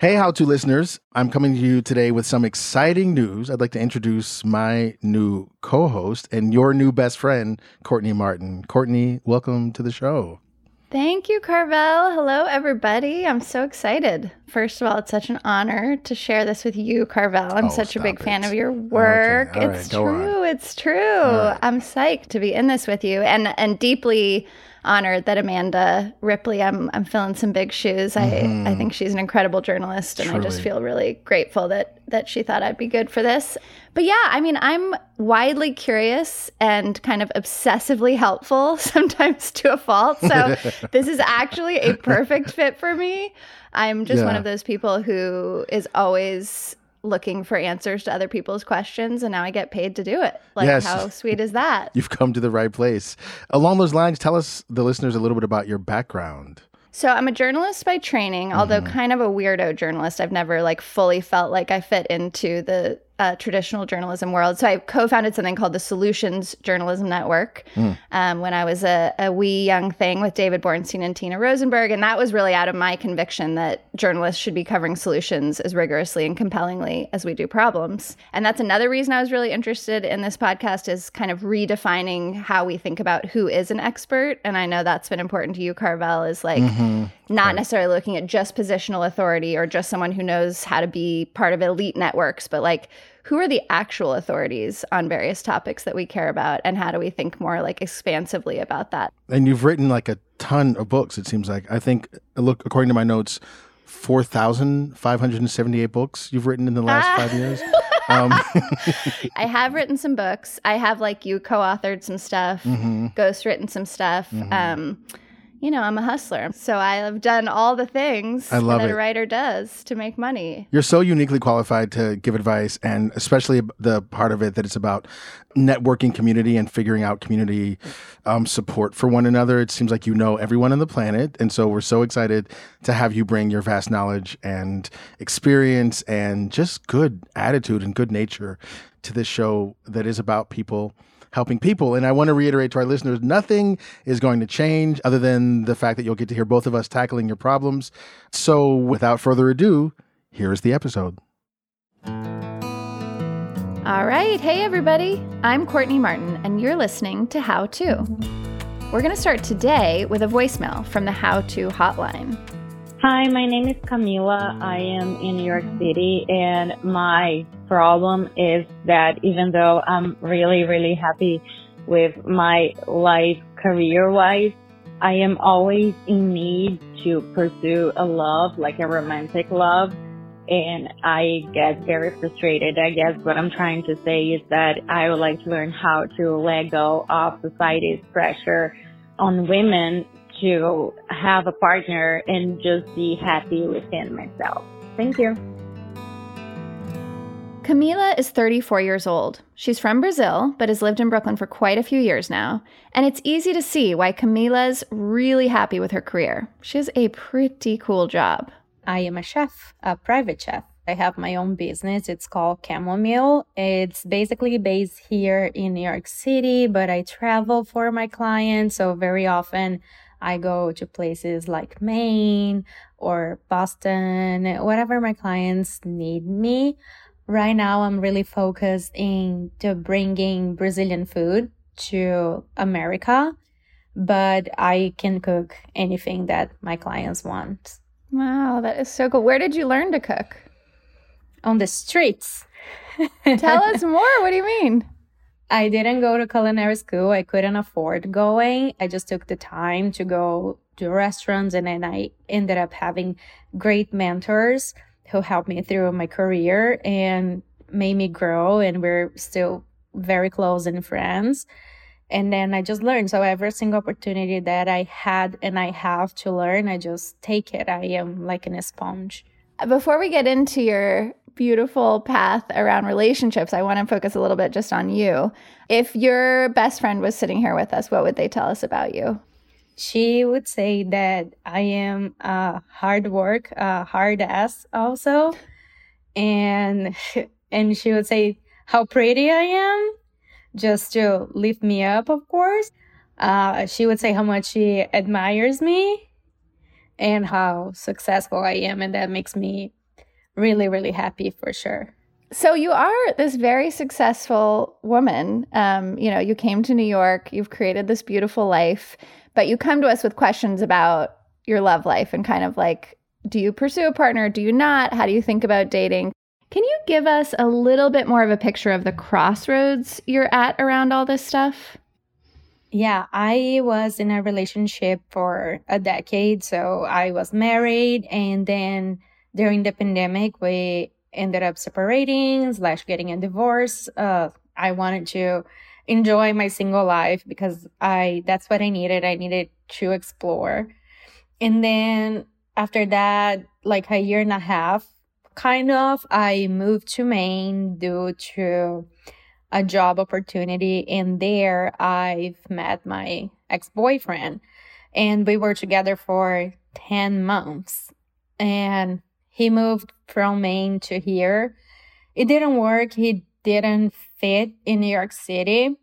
Hey, How To listeners. I'm coming to you today with some exciting news. I'd like to introduce my new co host and your new best friend, Courtney Martin. Courtney, welcome to the show. Thank you, Carvell. Hello, everybody. I'm so excited. First of all, it's such an honor to share this with you, Carvell. I'm Oh, such a big stop fan of your work. Okay, it's right, go on. true. It's true. right. I'm psyched to be in this with you and and deeply honored that Amanda Ripley, I'm I'm filling some big shoes. I, I think she's an incredible journalist and I just Mm-hmm. Feel really grateful that that she thought I'd be good for this. But yeah, I mean, I'm widely curious and kind of obsessively helpful, sometimes to a fault. So this is actually a perfect fit for me. I'm just one of those people who is always looking for answers to other people's questions and now I get paid to do it. Like Yes. how sweet is that? You've come to the right place. Along those lines, tell us, the listeners, a little bit about your background. So I'm a journalist by training, although mm-hmm. kind of a weirdo journalist. I've never like fully felt like I fit into the uh, traditional journalism world. So I co-founded something called the Solutions Journalism Network um, when I was a, a wee young thing with David Bornstein and Tina Rosenberg, and that was really out of my conviction that journalists should be covering solutions as rigorously and compellingly as we do problems. And that's another reason I was really interested in this podcast is kind of redefining how we think about who is an expert. And I know that's been important to you, Carvell, is like not necessarily looking at just positional authority or just someone who knows how to be part of elite networks, but like who are the actual authorities on various topics that we care about and how do we think more like expansively about that? And you've written like a ton of books, it seems like. I think, look, according to my notes, 4,578 books you've written in the last Ah. five years. Um, I have written some books. I have like you co-authored some stuff, Mm-hmm. ghost written some stuff. Um, you know, I'm a hustler. So I have done all the things I love that it. a writer does to make money. You're so uniquely qualified to give advice, and especially the part of it that it's about networking community and figuring out community um, support for one another. It seems like you know everyone on the planet, and so we're so excited to have you bring your vast knowledge and experience and just good attitude and good nature to this show that is about people helping people. And I want to reiterate to our listeners nothing is going to change other than the fact that you'll get to hear both of us tackling your problems. So without further ado, here is the episode. All right. Hey, everybody. I'm Courtney Martin, and you're listening to How To. We're going to start today with a voicemail from the How To hotline. Hi, my name is Camila. I am in New York City and my problem is that even though I'm really, really happy with my life career wise, I am always in need to pursue a love, like a romantic love. And I get very frustrated. I guess what I'm trying to say is that I would like to learn how to let go of society's pressure on women to have a partner and just be happy within myself. Thank you. Camila is 34 years old. She's from Brazil, but has lived in Brooklyn for quite a few years now. And it's easy to see why Camila's really happy with her career. She has a pretty cool job. I am a chef, a private chef. I have my own business. It's called Chamomile. It's basically based here in New York City, but I travel for my clients. So very often I go to places like Maine or Boston, whatever my clients need me. Right now, I'm really focused in to bringing Brazilian food to America, but I can cook anything that my clients want. Wow, that is so cool. Where did you learn to cook? on the streets. Tell us more. What do you mean? I didn't go to culinary school. I couldn't afford going. I just took the time to go to restaurants and then I ended up having great mentors who helped me through my career and made me grow and we're still very close and friends. And then I just learned. So every single opportunity that I had and I have to learn, I just take it. I am like an sponge. Before we get into your beautiful path around relationships, I want to focus a little bit just on you. If your best friend was sitting here with us, what would they tell us about you? She would say that I am a hard work, a hard ass also. And and she would say how pretty I am just to lift me up, of course. Uh, she would say how much she admires me and how successful I am. And that makes me really, really happy for sure. So you are this very successful woman. Um, you know, you came to New York, you've created this beautiful life, but you come to us with questions about your love life and kind of like, do you pursue a partner? Do you not? How do you think about dating? Can you give us a little bit more of a picture of the crossroads you're at around all this stuff? Yeah, I was in a relationship for a decade. So I was married and then during the pandemic, we ended up separating slash getting a divorce. Uh, I wanted to enjoy my single life because I, that's what I needed. I needed to explore. And then after that, like a year and a half, kind of, I moved to Maine due to a job opportunity. And there I've met my ex boyfriend and we were together for 10 months. And he moved from Maine to here. It didn't work. He didn't fit in New York City.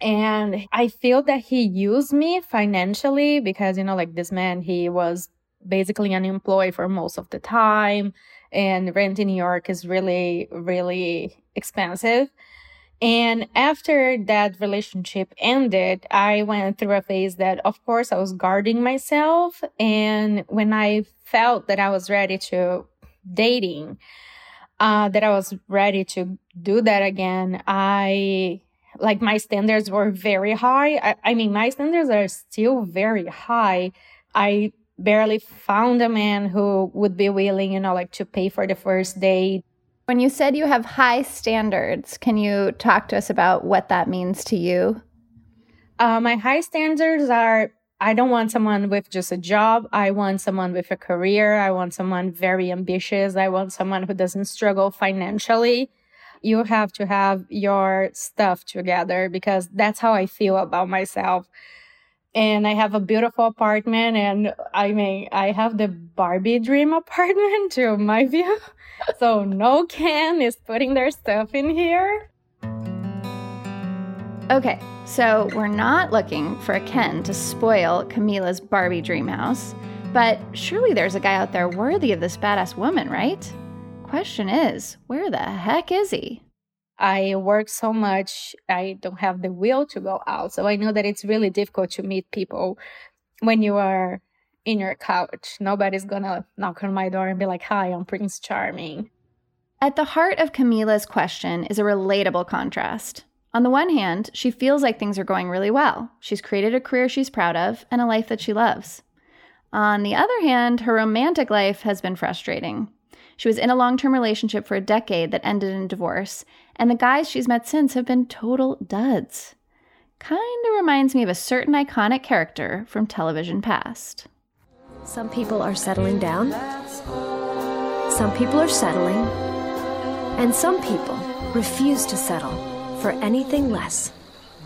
And I feel that he used me financially because, you know, like this man, he was basically unemployed for most of the time. And rent in New York is really, really expensive. And after that relationship ended, I went through a phase that, of course, I was guarding myself. And when I felt that I was ready to dating uh, that I was ready to do that again. I like my standards were very high. I, I mean, my standards are still very high. I barely found a man who would be willing, you know, like to pay for the first date. When you said you have high standards, can you talk to us about what that means to you? Uh, my high standards are I don't want someone with just a job. I want someone with a career. I want someone very ambitious. I want someone who doesn't struggle financially. You have to have your stuff together because that's how I feel about myself. And I have a beautiful apartment and I mean, I have the Barbie dream apartment to my view. So no can is putting their stuff in here. Okay, so we're not looking for a Ken to spoil Camila's Barbie dream house, but surely there's a guy out there worthy of this badass woman, right? Question is, where the heck is he? I work so much, I don't have the will to go out. So I know that it's really difficult to meet people when you are in your couch. Nobody's gonna knock on my door and be like, Hi, I'm Prince Charming. At the heart of Camila's question is a relatable contrast. On the one hand, she feels like things are going really well. She's created a career she's proud of and a life that she loves. On the other hand, her romantic life has been frustrating. She was in a long term relationship for a decade that ended in divorce, and the guys she's met since have been total duds. Kinda reminds me of a certain iconic character from television past. Some people are settling down, some people are settling, and some people refuse to settle for anything less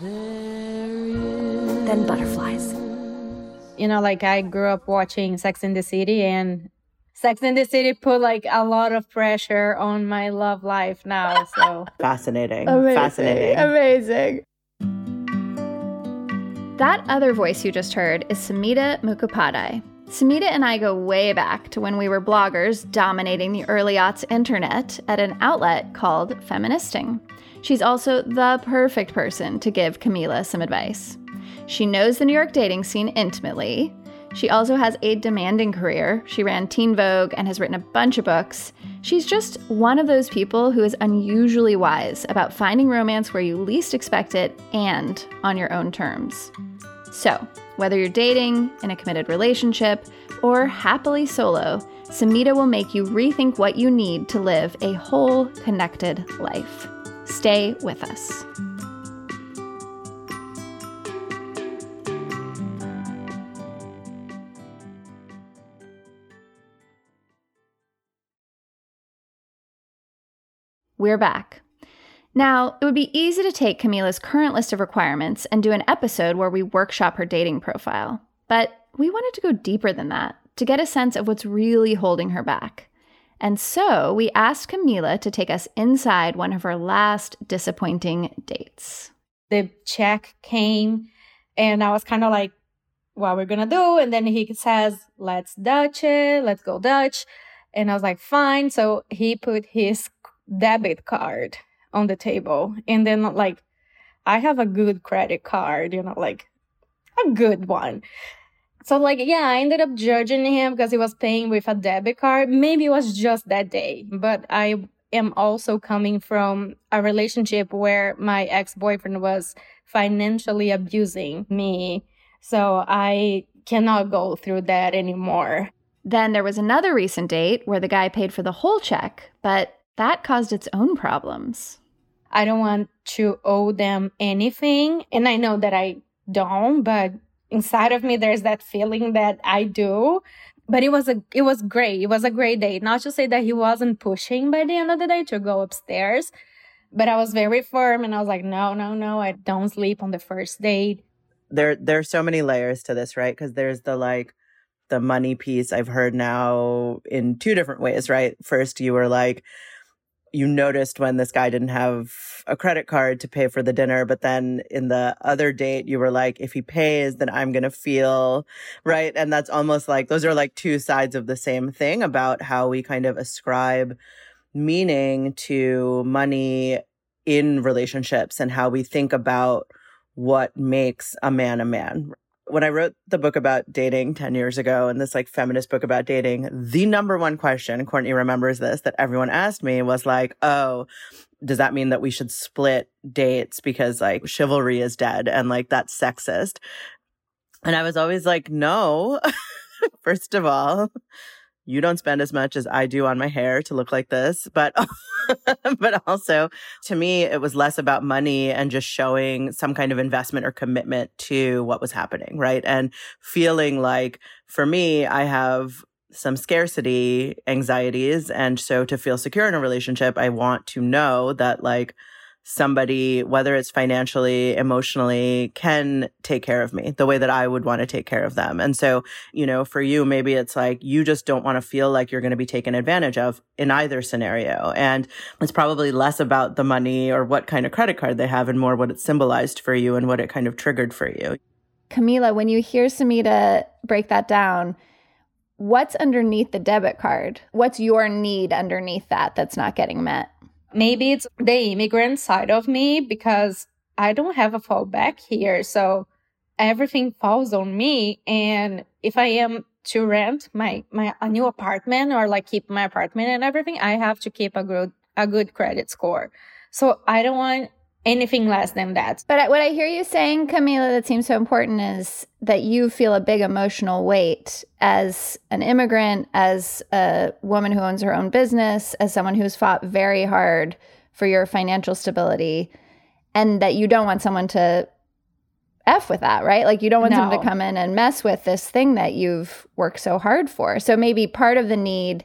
than butterflies. You know, like I grew up watching Sex in the City and Sex in the City put like a lot of pressure on my love life now. So fascinating. Amazing. Fascinating. Amazing. That other voice you just heard is Samhita Mukhopadhyay. Samhita and I go way back to when we were bloggers dominating the early aughts internet at an outlet called Feministing. She's also the perfect person to give Camila some advice. She knows the New York dating scene intimately. She also has a demanding career. She ran Teen Vogue and has written a bunch of books. She's just one of those people who is unusually wise about finding romance where you least expect it and on your own terms. So, whether you're dating, in a committed relationship, or happily solo, Samhita will make you rethink what you need to live a whole connected life. Stay with us. We're back. Now, it would be easy to take Camila's current list of requirements and do an episode where we workshop her dating profile. But we wanted to go deeper than that to get a sense of what's really holding her back. And so we asked Camila to take us inside one of her last disappointing dates. The check came, and I was kind of like, what we're gonna do? And then he says, let's Dutch it, let's go Dutch. And I was like, fine. So he put his debit card on the table. And then, like, I have a good credit card, you know, like a good one. So, like, yeah, I ended up judging him because he was paying with a debit card. Maybe it was just that day, but I am also coming from a relationship where my ex boyfriend was financially abusing me. So I cannot go through that anymore. Then there was another recent date where the guy paid for the whole check, but that caused its own problems. I don't want to owe them anything. And I know that I don't, but inside of me, there's that feeling that I do. But it was a, it was great. It was a great date. Not to say that he wasn't pushing by the end of the day to go upstairs, but I was very firm and I was like, no, no, no, I don't sleep on the first date. There, there's so many layers to this, right? Because there's the like, the money piece I've heard now in two different ways, right? First, you were like, you noticed when this guy didn't have a credit card to pay for the dinner, but then in the other date, you were like, if he pays, then I'm going to feel right. And that's almost like those are like two sides of the same thing about how we kind of ascribe meaning to money in relationships and how we think about what makes a man a man when I wrote the book about dating 10 years ago and this like feminist book about dating, the number one question, Courtney remembers this, that everyone asked me was like, oh, does that mean that we should split dates because like chivalry is dead and like that's sexist? And I was always like, no, first of all, you don't spend as much as I do on my hair to look like this, but but also to me it was less about money and just showing some kind of investment or commitment to what was happening, right? And feeling like for me I have some scarcity anxieties and so to feel secure in a relationship I want to know that like somebody, whether it's financially, emotionally, can take care of me the way that I would want to take care of them. And so, you know, for you, maybe it's like you just don't want to feel like you're going to be taken advantage of in either scenario. And it's probably less about the money or what kind of credit card they have and more what it symbolized for you and what it kind of triggered for you. Camila, when you hear Samhita break that down, what's underneath the debit card? What's your need underneath that that's not getting met? Maybe it's the immigrant side of me because I don't have a fallback here. So everything falls on me. And if I am to rent my, my, a new apartment or like keep my apartment and everything, I have to keep a good, a good credit score. So I don't want anything less than that. But what I hear you saying, Camila, that seems so important is that you feel a big emotional weight as an immigrant, as a woman who owns her own business, as someone who's fought very hard for your financial stability, and that you don't want someone to F with that, right? Like you don't want no. someone to come in and mess with this thing that you've worked so hard for. So maybe part of the need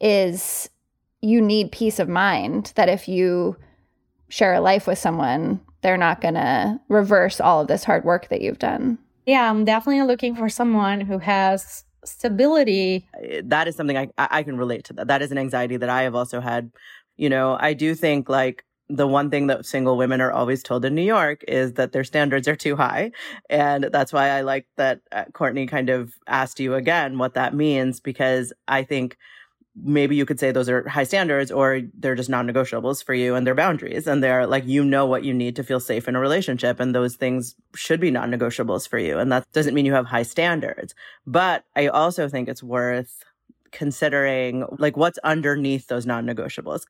is you need peace of mind that if you share a life with someone, they're not going to reverse all of this hard work that you've done. Yeah, I'm definitely looking for someone who has stability. That is something I I can relate to. That that is an anxiety that I have also had. You know, I do think like the one thing that single women are always told in New York is that their standards are too high. And that's why I like that uh, Courtney kind of asked you again what that means, because I think maybe you could say those are high standards or they're just non-negotiables for you and they're boundaries. And they're like you know what you need to feel safe in a relationship and those things should be non-negotiables for you. And that doesn't mean you have high standards. But i also think it's worth considering like what's underneath those non-negotiables?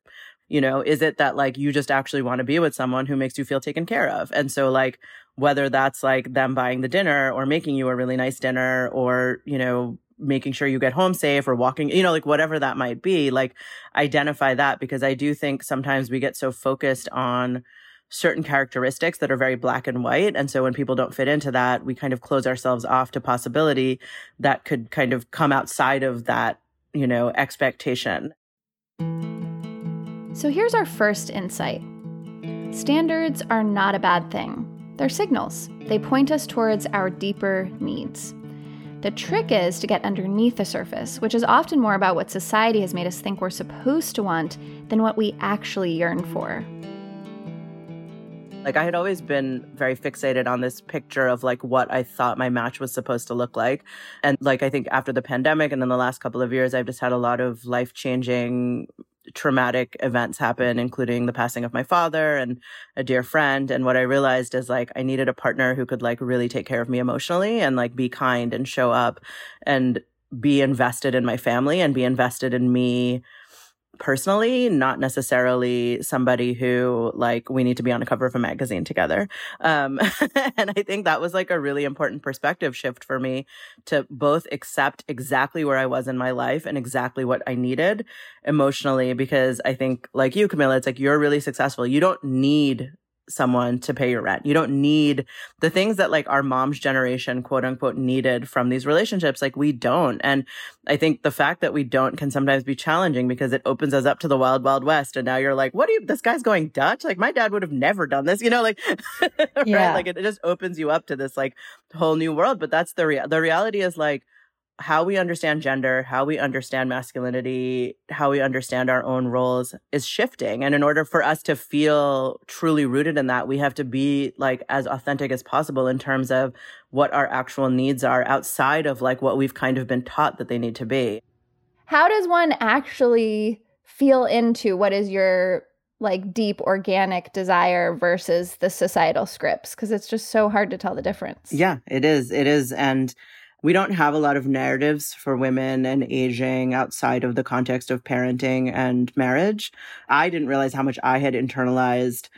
You know is it that like you just actually want to be with someone who makes you feel taken care of? And so like whether that's like them buying the dinner or making you a really nice dinner or you know making sure you get home safe or walking, you know, like whatever that might be, like identify that because I do think sometimes we get so focused on certain characteristics that are very black and white. And so when people don't fit into that, we kind of close ourselves off to possibility that could kind of come outside of that, you know, expectation. So here's our first insight standards are not a bad thing. They're signals. They point us towards our deeper needs. The trick is to get underneath the surface, which is often more about what society has made us think we're supposed to want than what we actually yearn for. Like I had always been very fixated on this picture of like what I thought my match was supposed to look like. And like I think after the pandemic and then the last couple of years I've just had a lot of life-changing traumatic events happen, including the passing of my father and a dear friend. And what I realized is like I needed a partner who could like really take care of me emotionally and like be kind and show up and be invested in my family and be invested in me personally, not necessarily somebody who like we need to be on a cover of a magazine together. Um, and I think that was like a really important perspective shift for me to both accept exactly where I was in my life and exactly what I needed emotionally. Because I think like you, Camila, it's like you're really successful. You don't need someone to pay your rent. You don't need the things that like our mom's generation, quote unquote, needed from these relationships. Like we don't. And I think the fact that we don't can sometimes be challenging because it opens us up to the wild, wild west. And now you're like, what are you, this guy's going Dutch? Like my dad would have never done this, you know, like, yeah. right? Like it, it just opens you up to this like whole new world. But that's the real, the reality is like, how we understand gender, how we understand masculinity, how we understand our own roles is shifting. And in order for us to feel truly rooted in that, we have to be like as authentic as possible in terms of what our actual needs are outside of like what we've kind of been taught that they need to be. How does one actually feel into what is your like deep organic desire versus the societal scripts? Because it's just so hard to tell the difference. Yeah, it is. It is. And we don't have a lot of narratives for women and aging outside of the context of parenting and marriage. I didn't realize how much I had internalized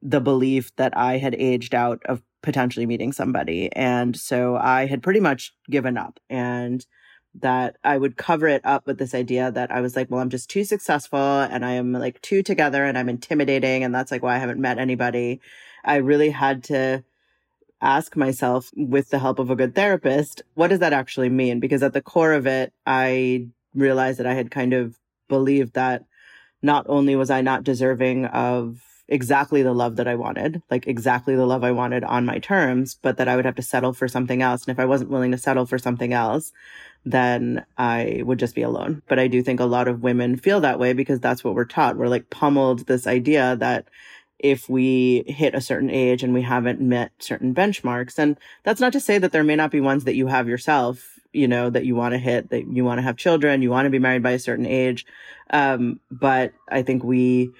the belief that I had aged out of potentially meeting somebody. And so I had pretty much given up and that I would cover it up with this idea that I was like, well, I'm just too successful and I am like too together and I'm intimidating. And that's like why I haven't met anybody. I really had to ask myself with the help of a good therapist, what does that actually mean? Because at the core of it, I realized that I had kind of believed that not only was I not deserving of exactly the love that I wanted, like exactly the love I wanted on my terms, but that I would have to settle for something else. And if I wasn't willing to settle for something else, then I would just be alone. But I do think a lot of women feel that way because that's what we're taught. We're like pummeled this idea that if we hit a certain age and we haven't met certain benchmarks. And that's not to say that there may not be ones that you have yourself, you know, that you want to hit, that you want to have children, you want to be married by a certain age. Um, but I think we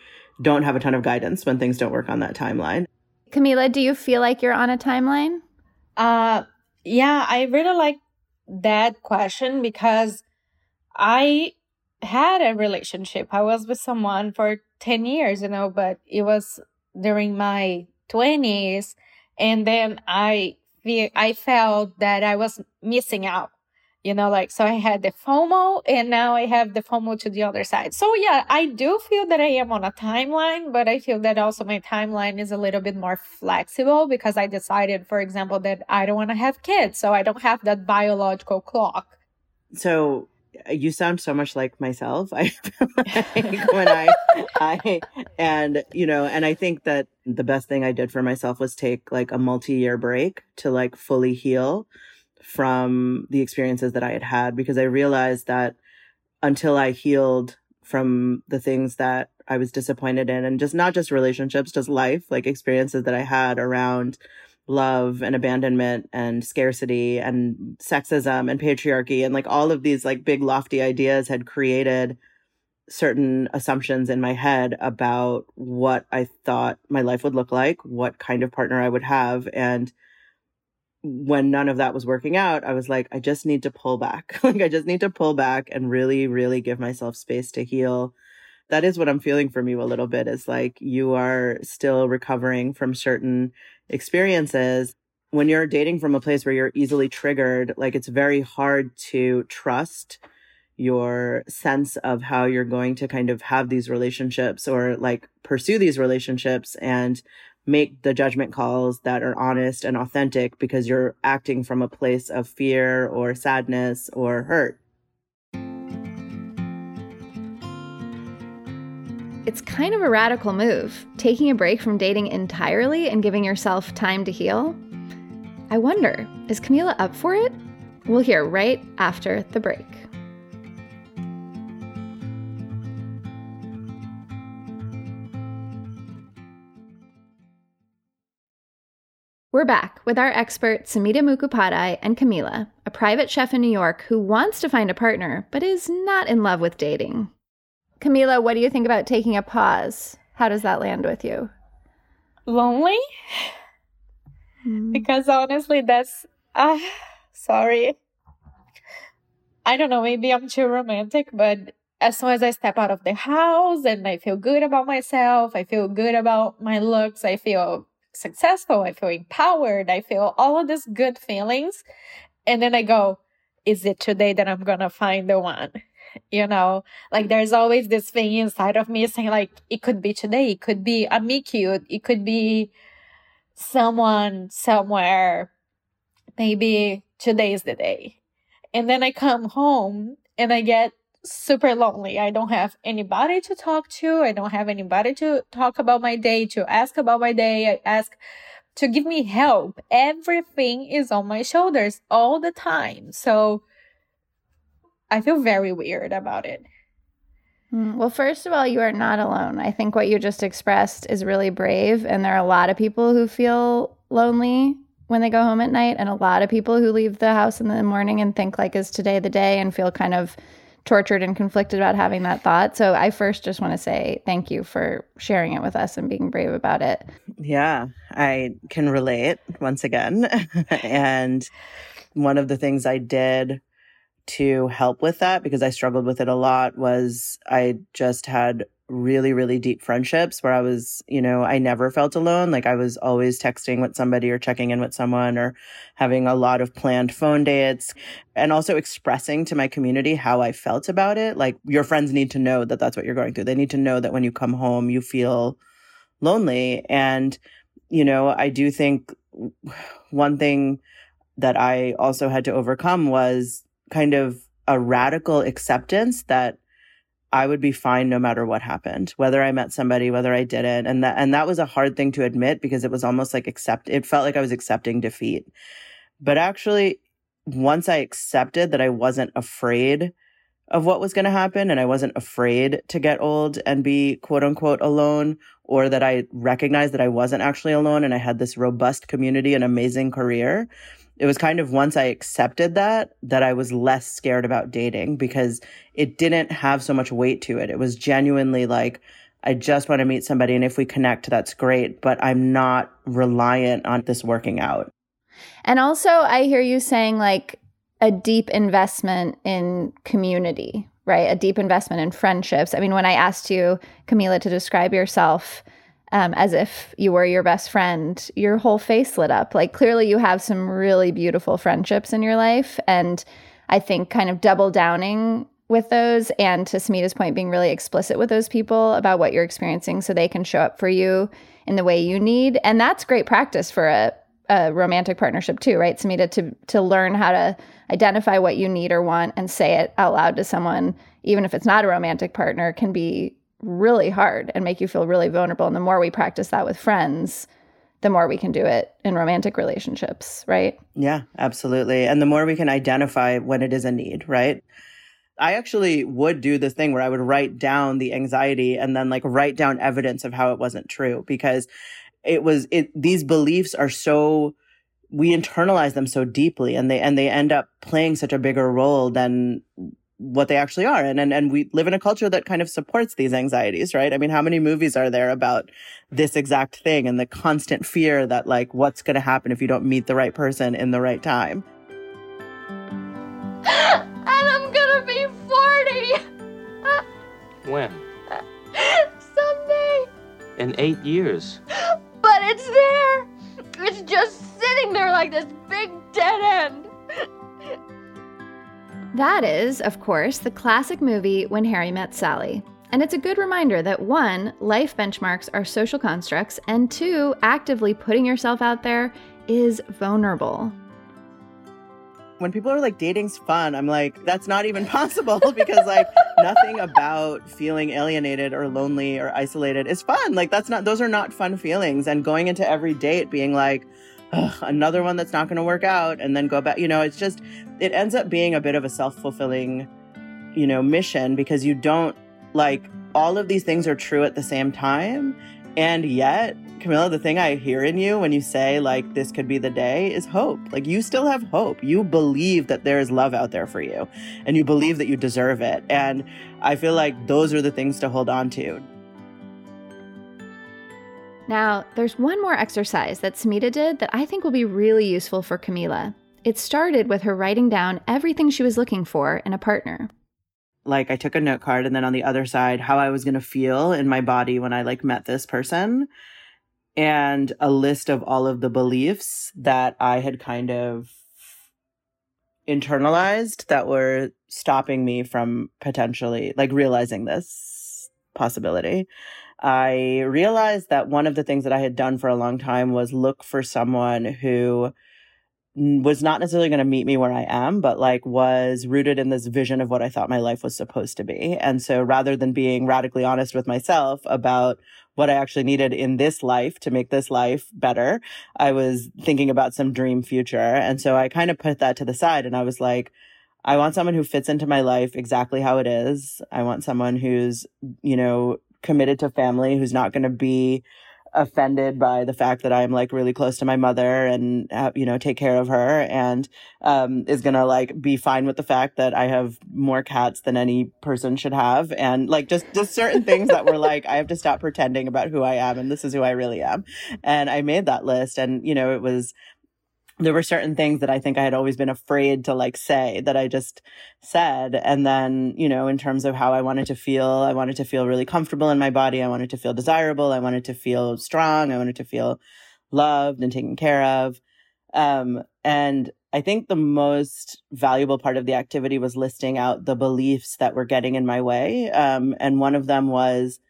don't have a ton of guidance when things don't work on that timeline. Camila, do you feel like you're on a timeline? Uh, yeah, I really like that question because I had a relationship. I was with someone for 10 years, you know, but it was during my 20s. And then I feel, I felt that I was missing out, you know, like, so I had the FOMO and now I have the FOMO to the other side. So yeah, I do feel that I am on a timeline, but I feel that also my timeline is a little bit more flexible because I decided, for example, that I don't want to have kids. So I don't have that biological clock. So Uh, you sound so much like myself. I like when I, I, and you know, and I think that the best thing I did for myself was take like a multi-year break to like fully heal from the experiences that I had had because I realized that until I healed from the things that I was disappointed in and just not just relationships, just life, like experiences that I had around love and abandonment and scarcity and sexism and patriarchy and like all of these like big lofty ideas had created certain assumptions in my head about what I thought my life would look like, what kind of partner I would have and when none of that was working out, I was like, I just need to pull back. like, I just need to pull back and really, really give myself space to heal. That is what I'm feeling from you a little bit is like you are still recovering from certain experiences when you're dating from a place where you're easily triggered like it's very hard to trust your sense of how you're going to kind of have these relationships or like pursue these relationships and make the judgment calls that are honest and authentic because you're acting from a place of fear or sadness or hurt. It's kind of a radical move, taking a break from dating entirely and giving yourself time to heal. I wonder, is Camila up for it? We'll hear right after the break. We're back with our expert Samhita Mukhopadhyay and Camila, a private chef in New York who wants to find a partner but is not in love with dating. Camila, what do you think about taking a pause? How does that land with you? Lonely? Mm. Because honestly, that's. Uh, sorry. I don't know, maybe I'm too romantic, but as soon as I step out of the house and I feel good about myself, I feel good about my looks, I feel successful, I feel empowered, I feel all of these good feelings. And then I go, is it today that I'm gonna find the one? You know, like mm-hmm. there's always this thing inside of me saying, like, it could be today, it could be a me cute, it could be someone somewhere. Maybe today is the day. And then I come home and I get super lonely. I don't have anybody to talk to. I don't have anybody to talk about my day, to ask about my day. I ask to give me help. Everything is on my shoulders all the time. So I feel very weird about it. Hmm, well, first of all, you are not alone. I think what you just expressed is really brave. And there are a lot of people who feel lonely when they go home at night, and a lot of people who leave the house in the morning and think, like, is today the day and feel kind of tortured and conflicted about having that thought. So I first just want to say thank you for sharing it with us and being brave about it. Yeah, I can relate once again. and one of the things I did to help with that because I struggled with it a lot was I just had really, really deep friendships where I was, you know, I never felt alone. Like I was always texting with somebody or checking in with someone or having a lot of planned phone dates and also expressing to my community how I felt about it. Like your friends need to know that that's what you're going through. They need to know that when you come home, you feel lonely. And, you know, I do think one thing that I also had to overcome was kind of a radical acceptance that I would be fine no matter what happened, whether I met somebody, whether I didn't. And that, and that was a hard thing to admit because it was almost like accept, it felt like I was accepting defeat. But actually, once I accepted that I wasn't afraid of what was going to happen and I wasn't afraid to get old and be quote unquote alone, or that I recognized that I wasn't actually alone and I had this robust community and amazing career, it was kind of once I accepted that, that I was less scared about dating because it didn't have so much weight to it. It was genuinely like, I just want to meet somebody. And if we connect, that's great. But I'm not reliant on this working out. And also, I hear you saying like a deep investment in community, right? A deep investment in friendships. I mean, when I asked you, Camila, to describe yourself, um, as if you were your best friend, your whole face lit up. Like clearly, you have some really beautiful friendships in your life, and I think kind of double downing with those, and to Samhita's point, being really explicit with those people about what you're experiencing, so they can show up for you in the way you need, and that's great practice for a, a romantic partnership too, right, Samhita? To to learn how to identify what you need or want and say it out loud to someone, even if it's not a romantic partner, can be really hard and make you feel really vulnerable. And the more we practice that with friends, the more we can do it in romantic relationships, right? Yeah, absolutely. And the more we can identify when it is a need, right? I actually would do this thing where I would write down the anxiety and then like write down evidence of how it wasn't true because it was it these beliefs are so we internalize them so deeply and they and they end up playing such a bigger role than what they actually are. And, and, and we live in a culture that kind of supports these anxieties, right? I mean, how many movies are there about this exact thing and the constant fear that like, what's going to happen if you don't meet the right person in the right time? and I'm going to be 40. when? Someday. In eight years. But it's there. It's just sitting there like this big dead end. That is, of course, the classic movie When Harry Met Sally. And it's a good reminder that one, life benchmarks are social constructs, and two, actively putting yourself out there is vulnerable. When people are like, dating's fun, I'm like, that's not even possible because, like, nothing about feeling alienated or lonely or isolated is fun. Like, that's not, those are not fun feelings. And going into every date being like, another one that's not going to work out and then go back you know it's just it ends up being a bit of a self-fulfilling you know mission because you don't like all of these things are true at the same time And yet, Camila, the thing I hear in you when you say, like, this could be the day is hope. Like, you still have hope. You believe that there is love out there for you and you believe that you deserve it. And I feel like those are the things to hold on to. Now, there's one more exercise that Samhita did that I think will be really useful for Camila. It started with her writing down everything she was looking for in a partner like I took a note card and then on the other side how I was going to feel in my body when I like met this person and a list of all of the beliefs that I had kind of internalized that were stopping me from potentially like realizing this possibility. I realized that one of the things that I had done for a long time was look for someone who was not necessarily going to meet me where I am, but like was rooted in this vision of what I thought my life was supposed to be. And so rather than being radically honest with myself about what I actually needed in this life to make this life better, I was thinking about some dream future. And so I kind of put that to the side and I was like, I want someone who fits into my life exactly how it is. I want someone who's, you know, committed to family, who's not going to be offended by the fact that I'm like really close to my mother and uh, you know take care of her and um, is gonna like be fine with the fact that I have more cats than any person should have and like just just certain things that were like I have to stop pretending about who I am and this is who I really am. And I made that list and you know it was there were certain things that I think I had always been afraid to like say that I just said. And then, you know, in terms of how I wanted to feel, I wanted to feel really comfortable in my body. I wanted to feel desirable. I wanted to feel strong. I wanted to feel loved and taken care of. Um, and I think the most valuable part of the activity was listing out the beliefs that were getting in my way. Um, and one of them was,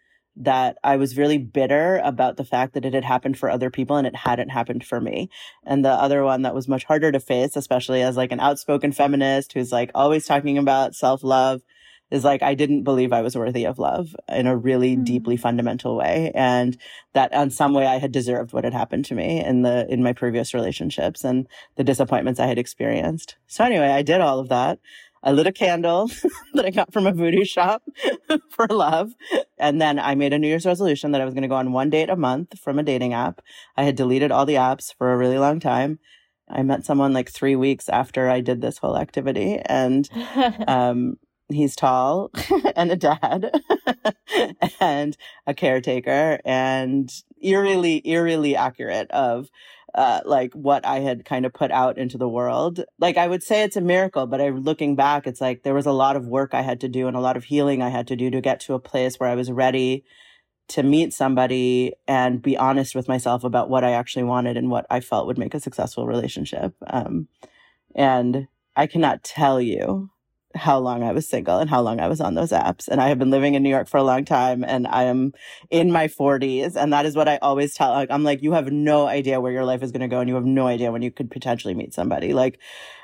that I was really bitter about the fact that it had happened for other people and it hadn't happened for me. And the other one that was much harder to face, especially as like an outspoken feminist who's like always talking about self love, is like I didn't believe I was worthy of love in a really mm-hmm. deeply fundamental way. And that in some way I had deserved what had happened to me in the in my previous relationships and the disappointments I had experienced. So anyway, I did all of that. I lit a candle that I got from a voodoo shop for love. And then I made a New Year's resolution that I was going to go on one date a month from a dating app. I had deleted all the apps for a really long time. I met someone like three weeks after I did this whole activity. And um, he's tall and a dad and a caretaker and eerily, eerily accurate of uh, like what I had kind of put out into the world. Like I would say it's a miracle, but I looking back, it's like there was a lot of work I had to do and a lot of healing I had to do to get to a place where I was ready to meet somebody and be honest with myself about what I actually wanted and what I felt would make a successful relationship. Um, and I cannot tell you how long I was single and how long I was on those apps. And I have been living in New York for a long time and I am in my 40s. And that is what I always tell. Like, I'm like, you have no idea where your life is going to go and you have no idea when you could potentially meet somebody. Like,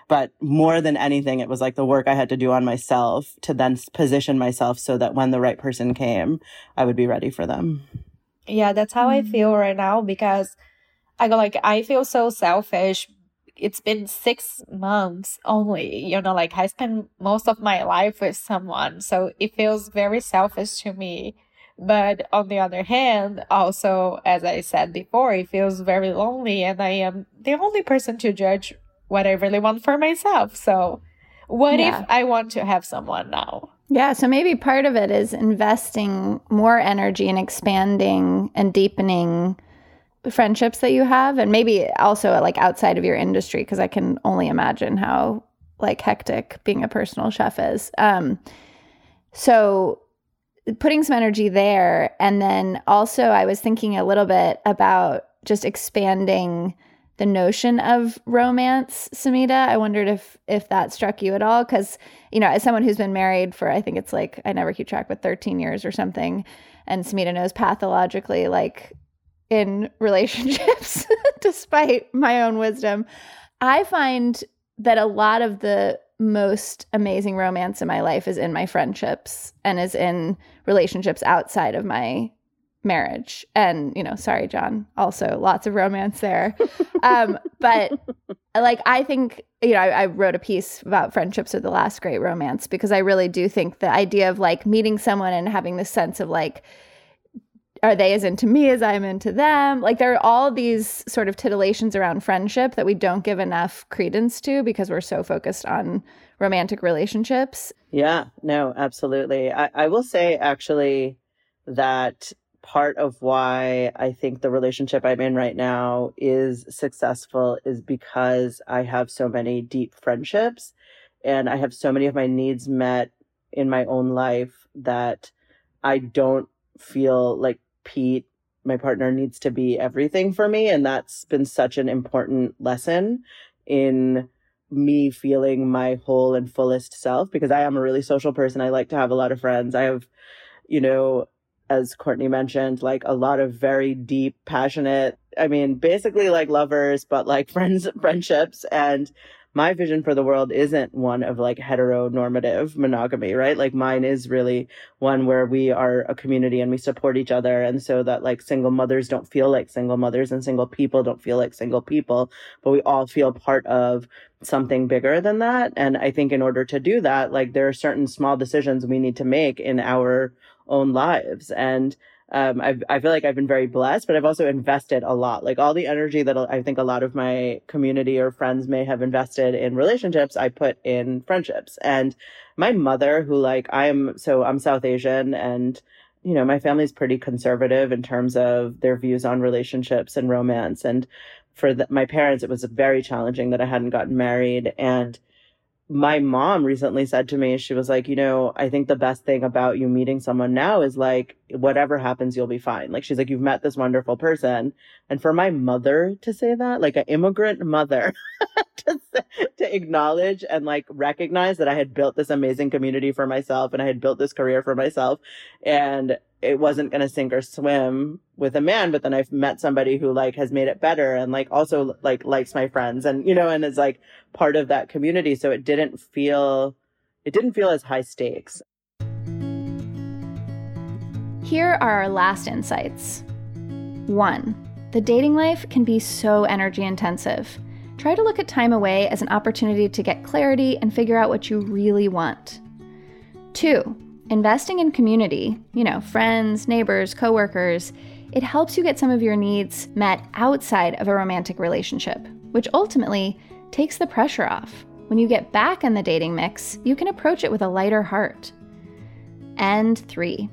but more than anything, it was like the work I had to do on myself to then position myself so that when the right person came, I would be ready for them. Yeah, that's how mm-hmm. I feel right now because I go like, I feel so selfish it's been six months only you know like i spent most of my life with someone so it feels very selfish to me. But on the other hand also as i said before it feels very lonely and i am the only person to judge what i really want for myself. So what yeah. if i want to have someone now? Yeah, so maybe part of it is investing more energy and expanding and deepening friendships that you have and maybe also like outside of your industry because I can only imagine how like hectic being a personal chef is. Um so putting some energy there and then also I was thinking a little bit about just expanding the notion of romance, Samhita. I wondered if if that struck you at all cuz you know, as someone who's been married for I think it's like I never keep track but 13 years or something and Samhita knows pathologically like in relationships, despite my own wisdom. I find that a lot of the most amazing romance in my life is in my friendships and is in relationships outside of my marriage. And, you know, sorry, John, also lots of romance there. um, but like, I think, you know, I, I wrote a piece about friendships are the last great romance because I really do think the idea of like meeting someone and having this sense of like, are they as into me as I'm into them? Like there are all these sort of titillations around friendship that we don't give enough credence to because we're so focused on romantic relationships. Yeah, no, absolutely. I, I will say actually that part of why I think the relationship I'm in right now is successful is because I have so many deep friendships and I have so many of my needs met in my own life that I don't feel like Pete, my partner, needs to be everything for me. And that's been such an important lesson in me feeling my whole and fullest self because I am a really social person. I like to have a lot of friends. I have, you know, as Courtney mentioned, like a lot of very deep, passionate, I mean, basically like lovers, but like friends, friendships. And my vision for the world isn't one of like heteronormative monogamy, right? Like mine is really one where we are a community and we support each other. And so that like single mothers don't feel like single mothers and single people don't feel like single people, but we all feel part of something bigger than that. And I think in order to do that, like there are certain small decisions we need to make in our own lives. And um, I've, I feel like I've been very blessed, but I've also invested a lot. Like all the energy that I think a lot of my community or friends may have invested in relationships, I put in friendships. And my mother, who like I am, so I'm South Asian and you know, my family's pretty conservative in terms of their views on relationships and romance. And for the, my parents, it was very challenging that I hadn't gotten married. And my mom recently said to me, she was like, you know, I think the best thing about you meeting someone now is like, whatever happens, you'll be fine. Like, she's like, you've met this wonderful person. And for my mother to say that, like an immigrant mother, to, to acknowledge and like recognize that I had built this amazing community for myself and I had built this career for myself. And it wasn't going to sink or swim with a man, but then I've met somebody who like has made it better and like also like likes my friends and, you know, and is like part of that community. So it didn't feel, it didn't feel as high stakes. Here are our last insights. One, the dating life can be so energy intensive. Try to look at time away as an opportunity to get clarity and figure out what you really want. Two, Investing in community, you know, friends, neighbors, coworkers, it helps you get some of your needs met outside of a romantic relationship, which ultimately takes the pressure off. When you get back in the dating mix, you can approach it with a lighter heart. And three,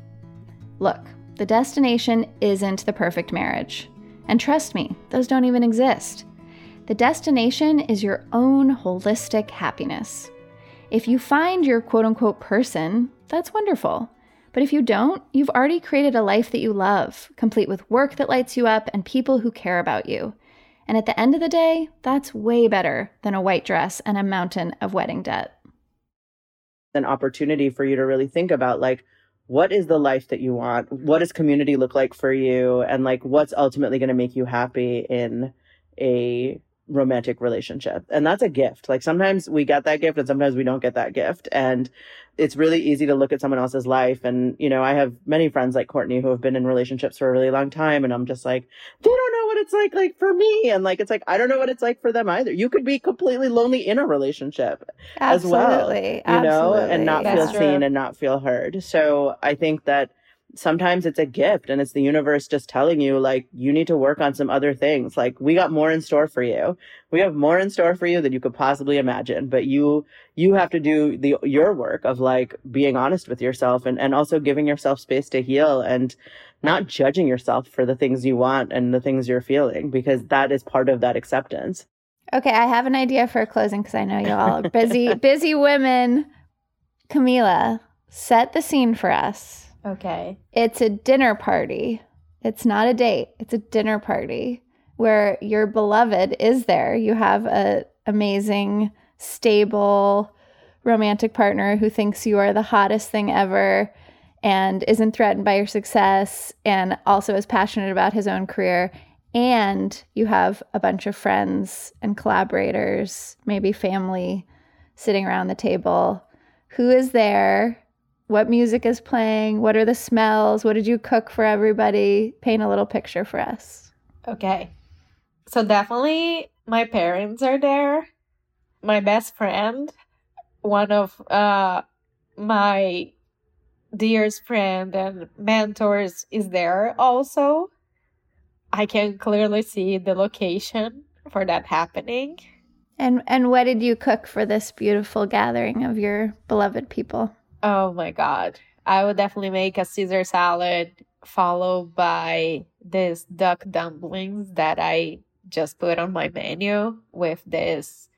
look, the destination isn't the perfect marriage. And trust me, those don't even exist. The destination is your own holistic happiness. If you find your quote unquote person, that's wonderful. But if you don't, you've already created a life that you love, complete with work that lights you up and people who care about you. And at the end of the day, that's way better than a white dress and a mountain of wedding debt. An opportunity for you to really think about like, what is the life that you want? What does community look like for you? And like, what's ultimately going to make you happy in a romantic relationship. And that's a gift. Like sometimes we get that gift and sometimes we don't get that gift. And it's really easy to look at someone else's life. And, you know, I have many friends like Courtney who have been in relationships for a really long time. And I'm just like, they don't know what it's like, like for me. And like, it's like, I don't know what it's like for them either. You could be completely lonely in a relationship Absolutely. as well, you know, and not That's feel true. seen and not feel heard. So I think that sometimes it's a gift and it's the universe just telling you like you need to work on some other things like we got more in store for you we have more in store for you than you could possibly imagine but you you have to do the your work of like being honest with yourself and and also giving yourself space to heal and not judging yourself for the things you want and the things you're feeling because that is part of that acceptance Okay, I have an idea for a closing because I know you all are busy, busy women. Camila, set the scene for us. Okay. It's a dinner party. It's not a date. It's a dinner party where your beloved is there. You have a amazing, stable, romantic partner who thinks you are the hottest thing ever and isn't threatened by your success and also is passionate about his own career. And you have a bunch of friends and collaborators, maybe family, sitting around the table. Who is there? What music is playing? What are the smells? What did you cook for everybody? Paint a little picture for us. Okay. So definitely my parents are there. My best friend, one of uh my dearest friend and mentors is there also. I can clearly see the location for that happening. And and what did you cook for this beautiful gathering of your beloved people? Oh my god. I would definitely make a Caesar salad followed by this duck dumplings that I just put on my menu with this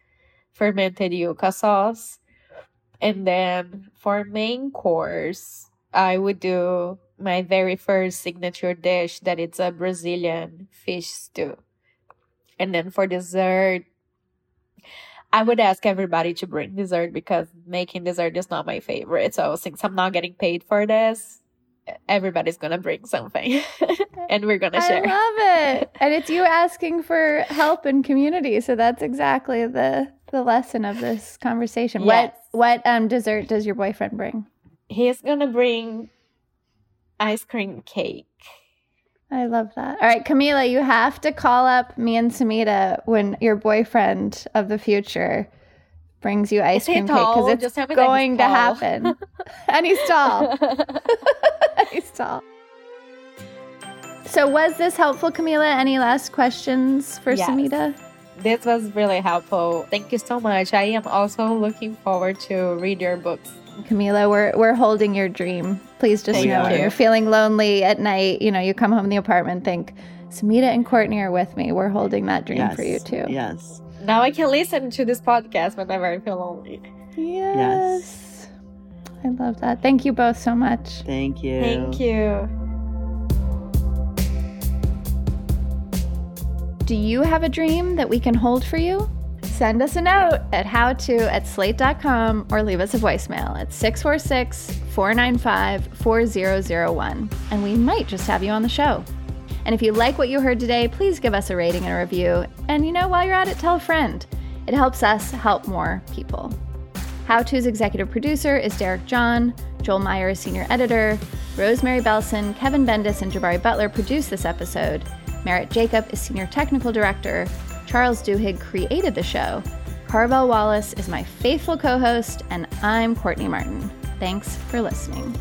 fermented yuca sauce. And then for main course, I would do my very first signature dish that it's a Brazilian fish stew. And then for dessert, I would ask everybody to bring dessert because making dessert is not my favorite. So since I'm not getting paid for this, everybody's gonna bring something and we're gonna share. I love it. and it's you asking for help in community. So that's exactly the the lesson of this conversation. Yes. What what um dessert does your boyfriend bring? He's gonna bring ice cream cake. I love that. All right, Camila, you have to call up me and Samhita when your boyfriend of the future brings you ice cream cake because it's Just tell me that he's going to happen. and he's tall. he's tall. So, was this helpful, Camila? Any last questions for Yes. Samhita? This was really helpful. Thank you so much. I am also looking forward to read your books. Camila, we're we're holding your dream. Please just Thank know when you. you're feeling lonely at night, you know, you come home in the apartment, think, Samhita and Courtney are with me. We're holding that dream for you too. Yes. Now I can listen to this podcast whenever I feel lonely. Yes. I love that. Thank you both so much. Thank you. Thank you. Do you have a dream that we can hold for you? Send us a note at howto at slate.com or leave us a voicemail at 646 495 4001, and we might just have you on the show. And if you like what you heard today, please give us a rating and a review. And you know, while you're at it, tell a friend. It helps us help more people. How To's executive producer is Derek John. Joel Meyer is senior editor. Rosemary Belson, Kevin Bendis, and Jabari Butler produced this episode. Merritt Jacob is senior technical director. Charles Duhigg created the show. Carvell Wallace is my faithful co host, and I'm Courtney Martin. Thanks for listening.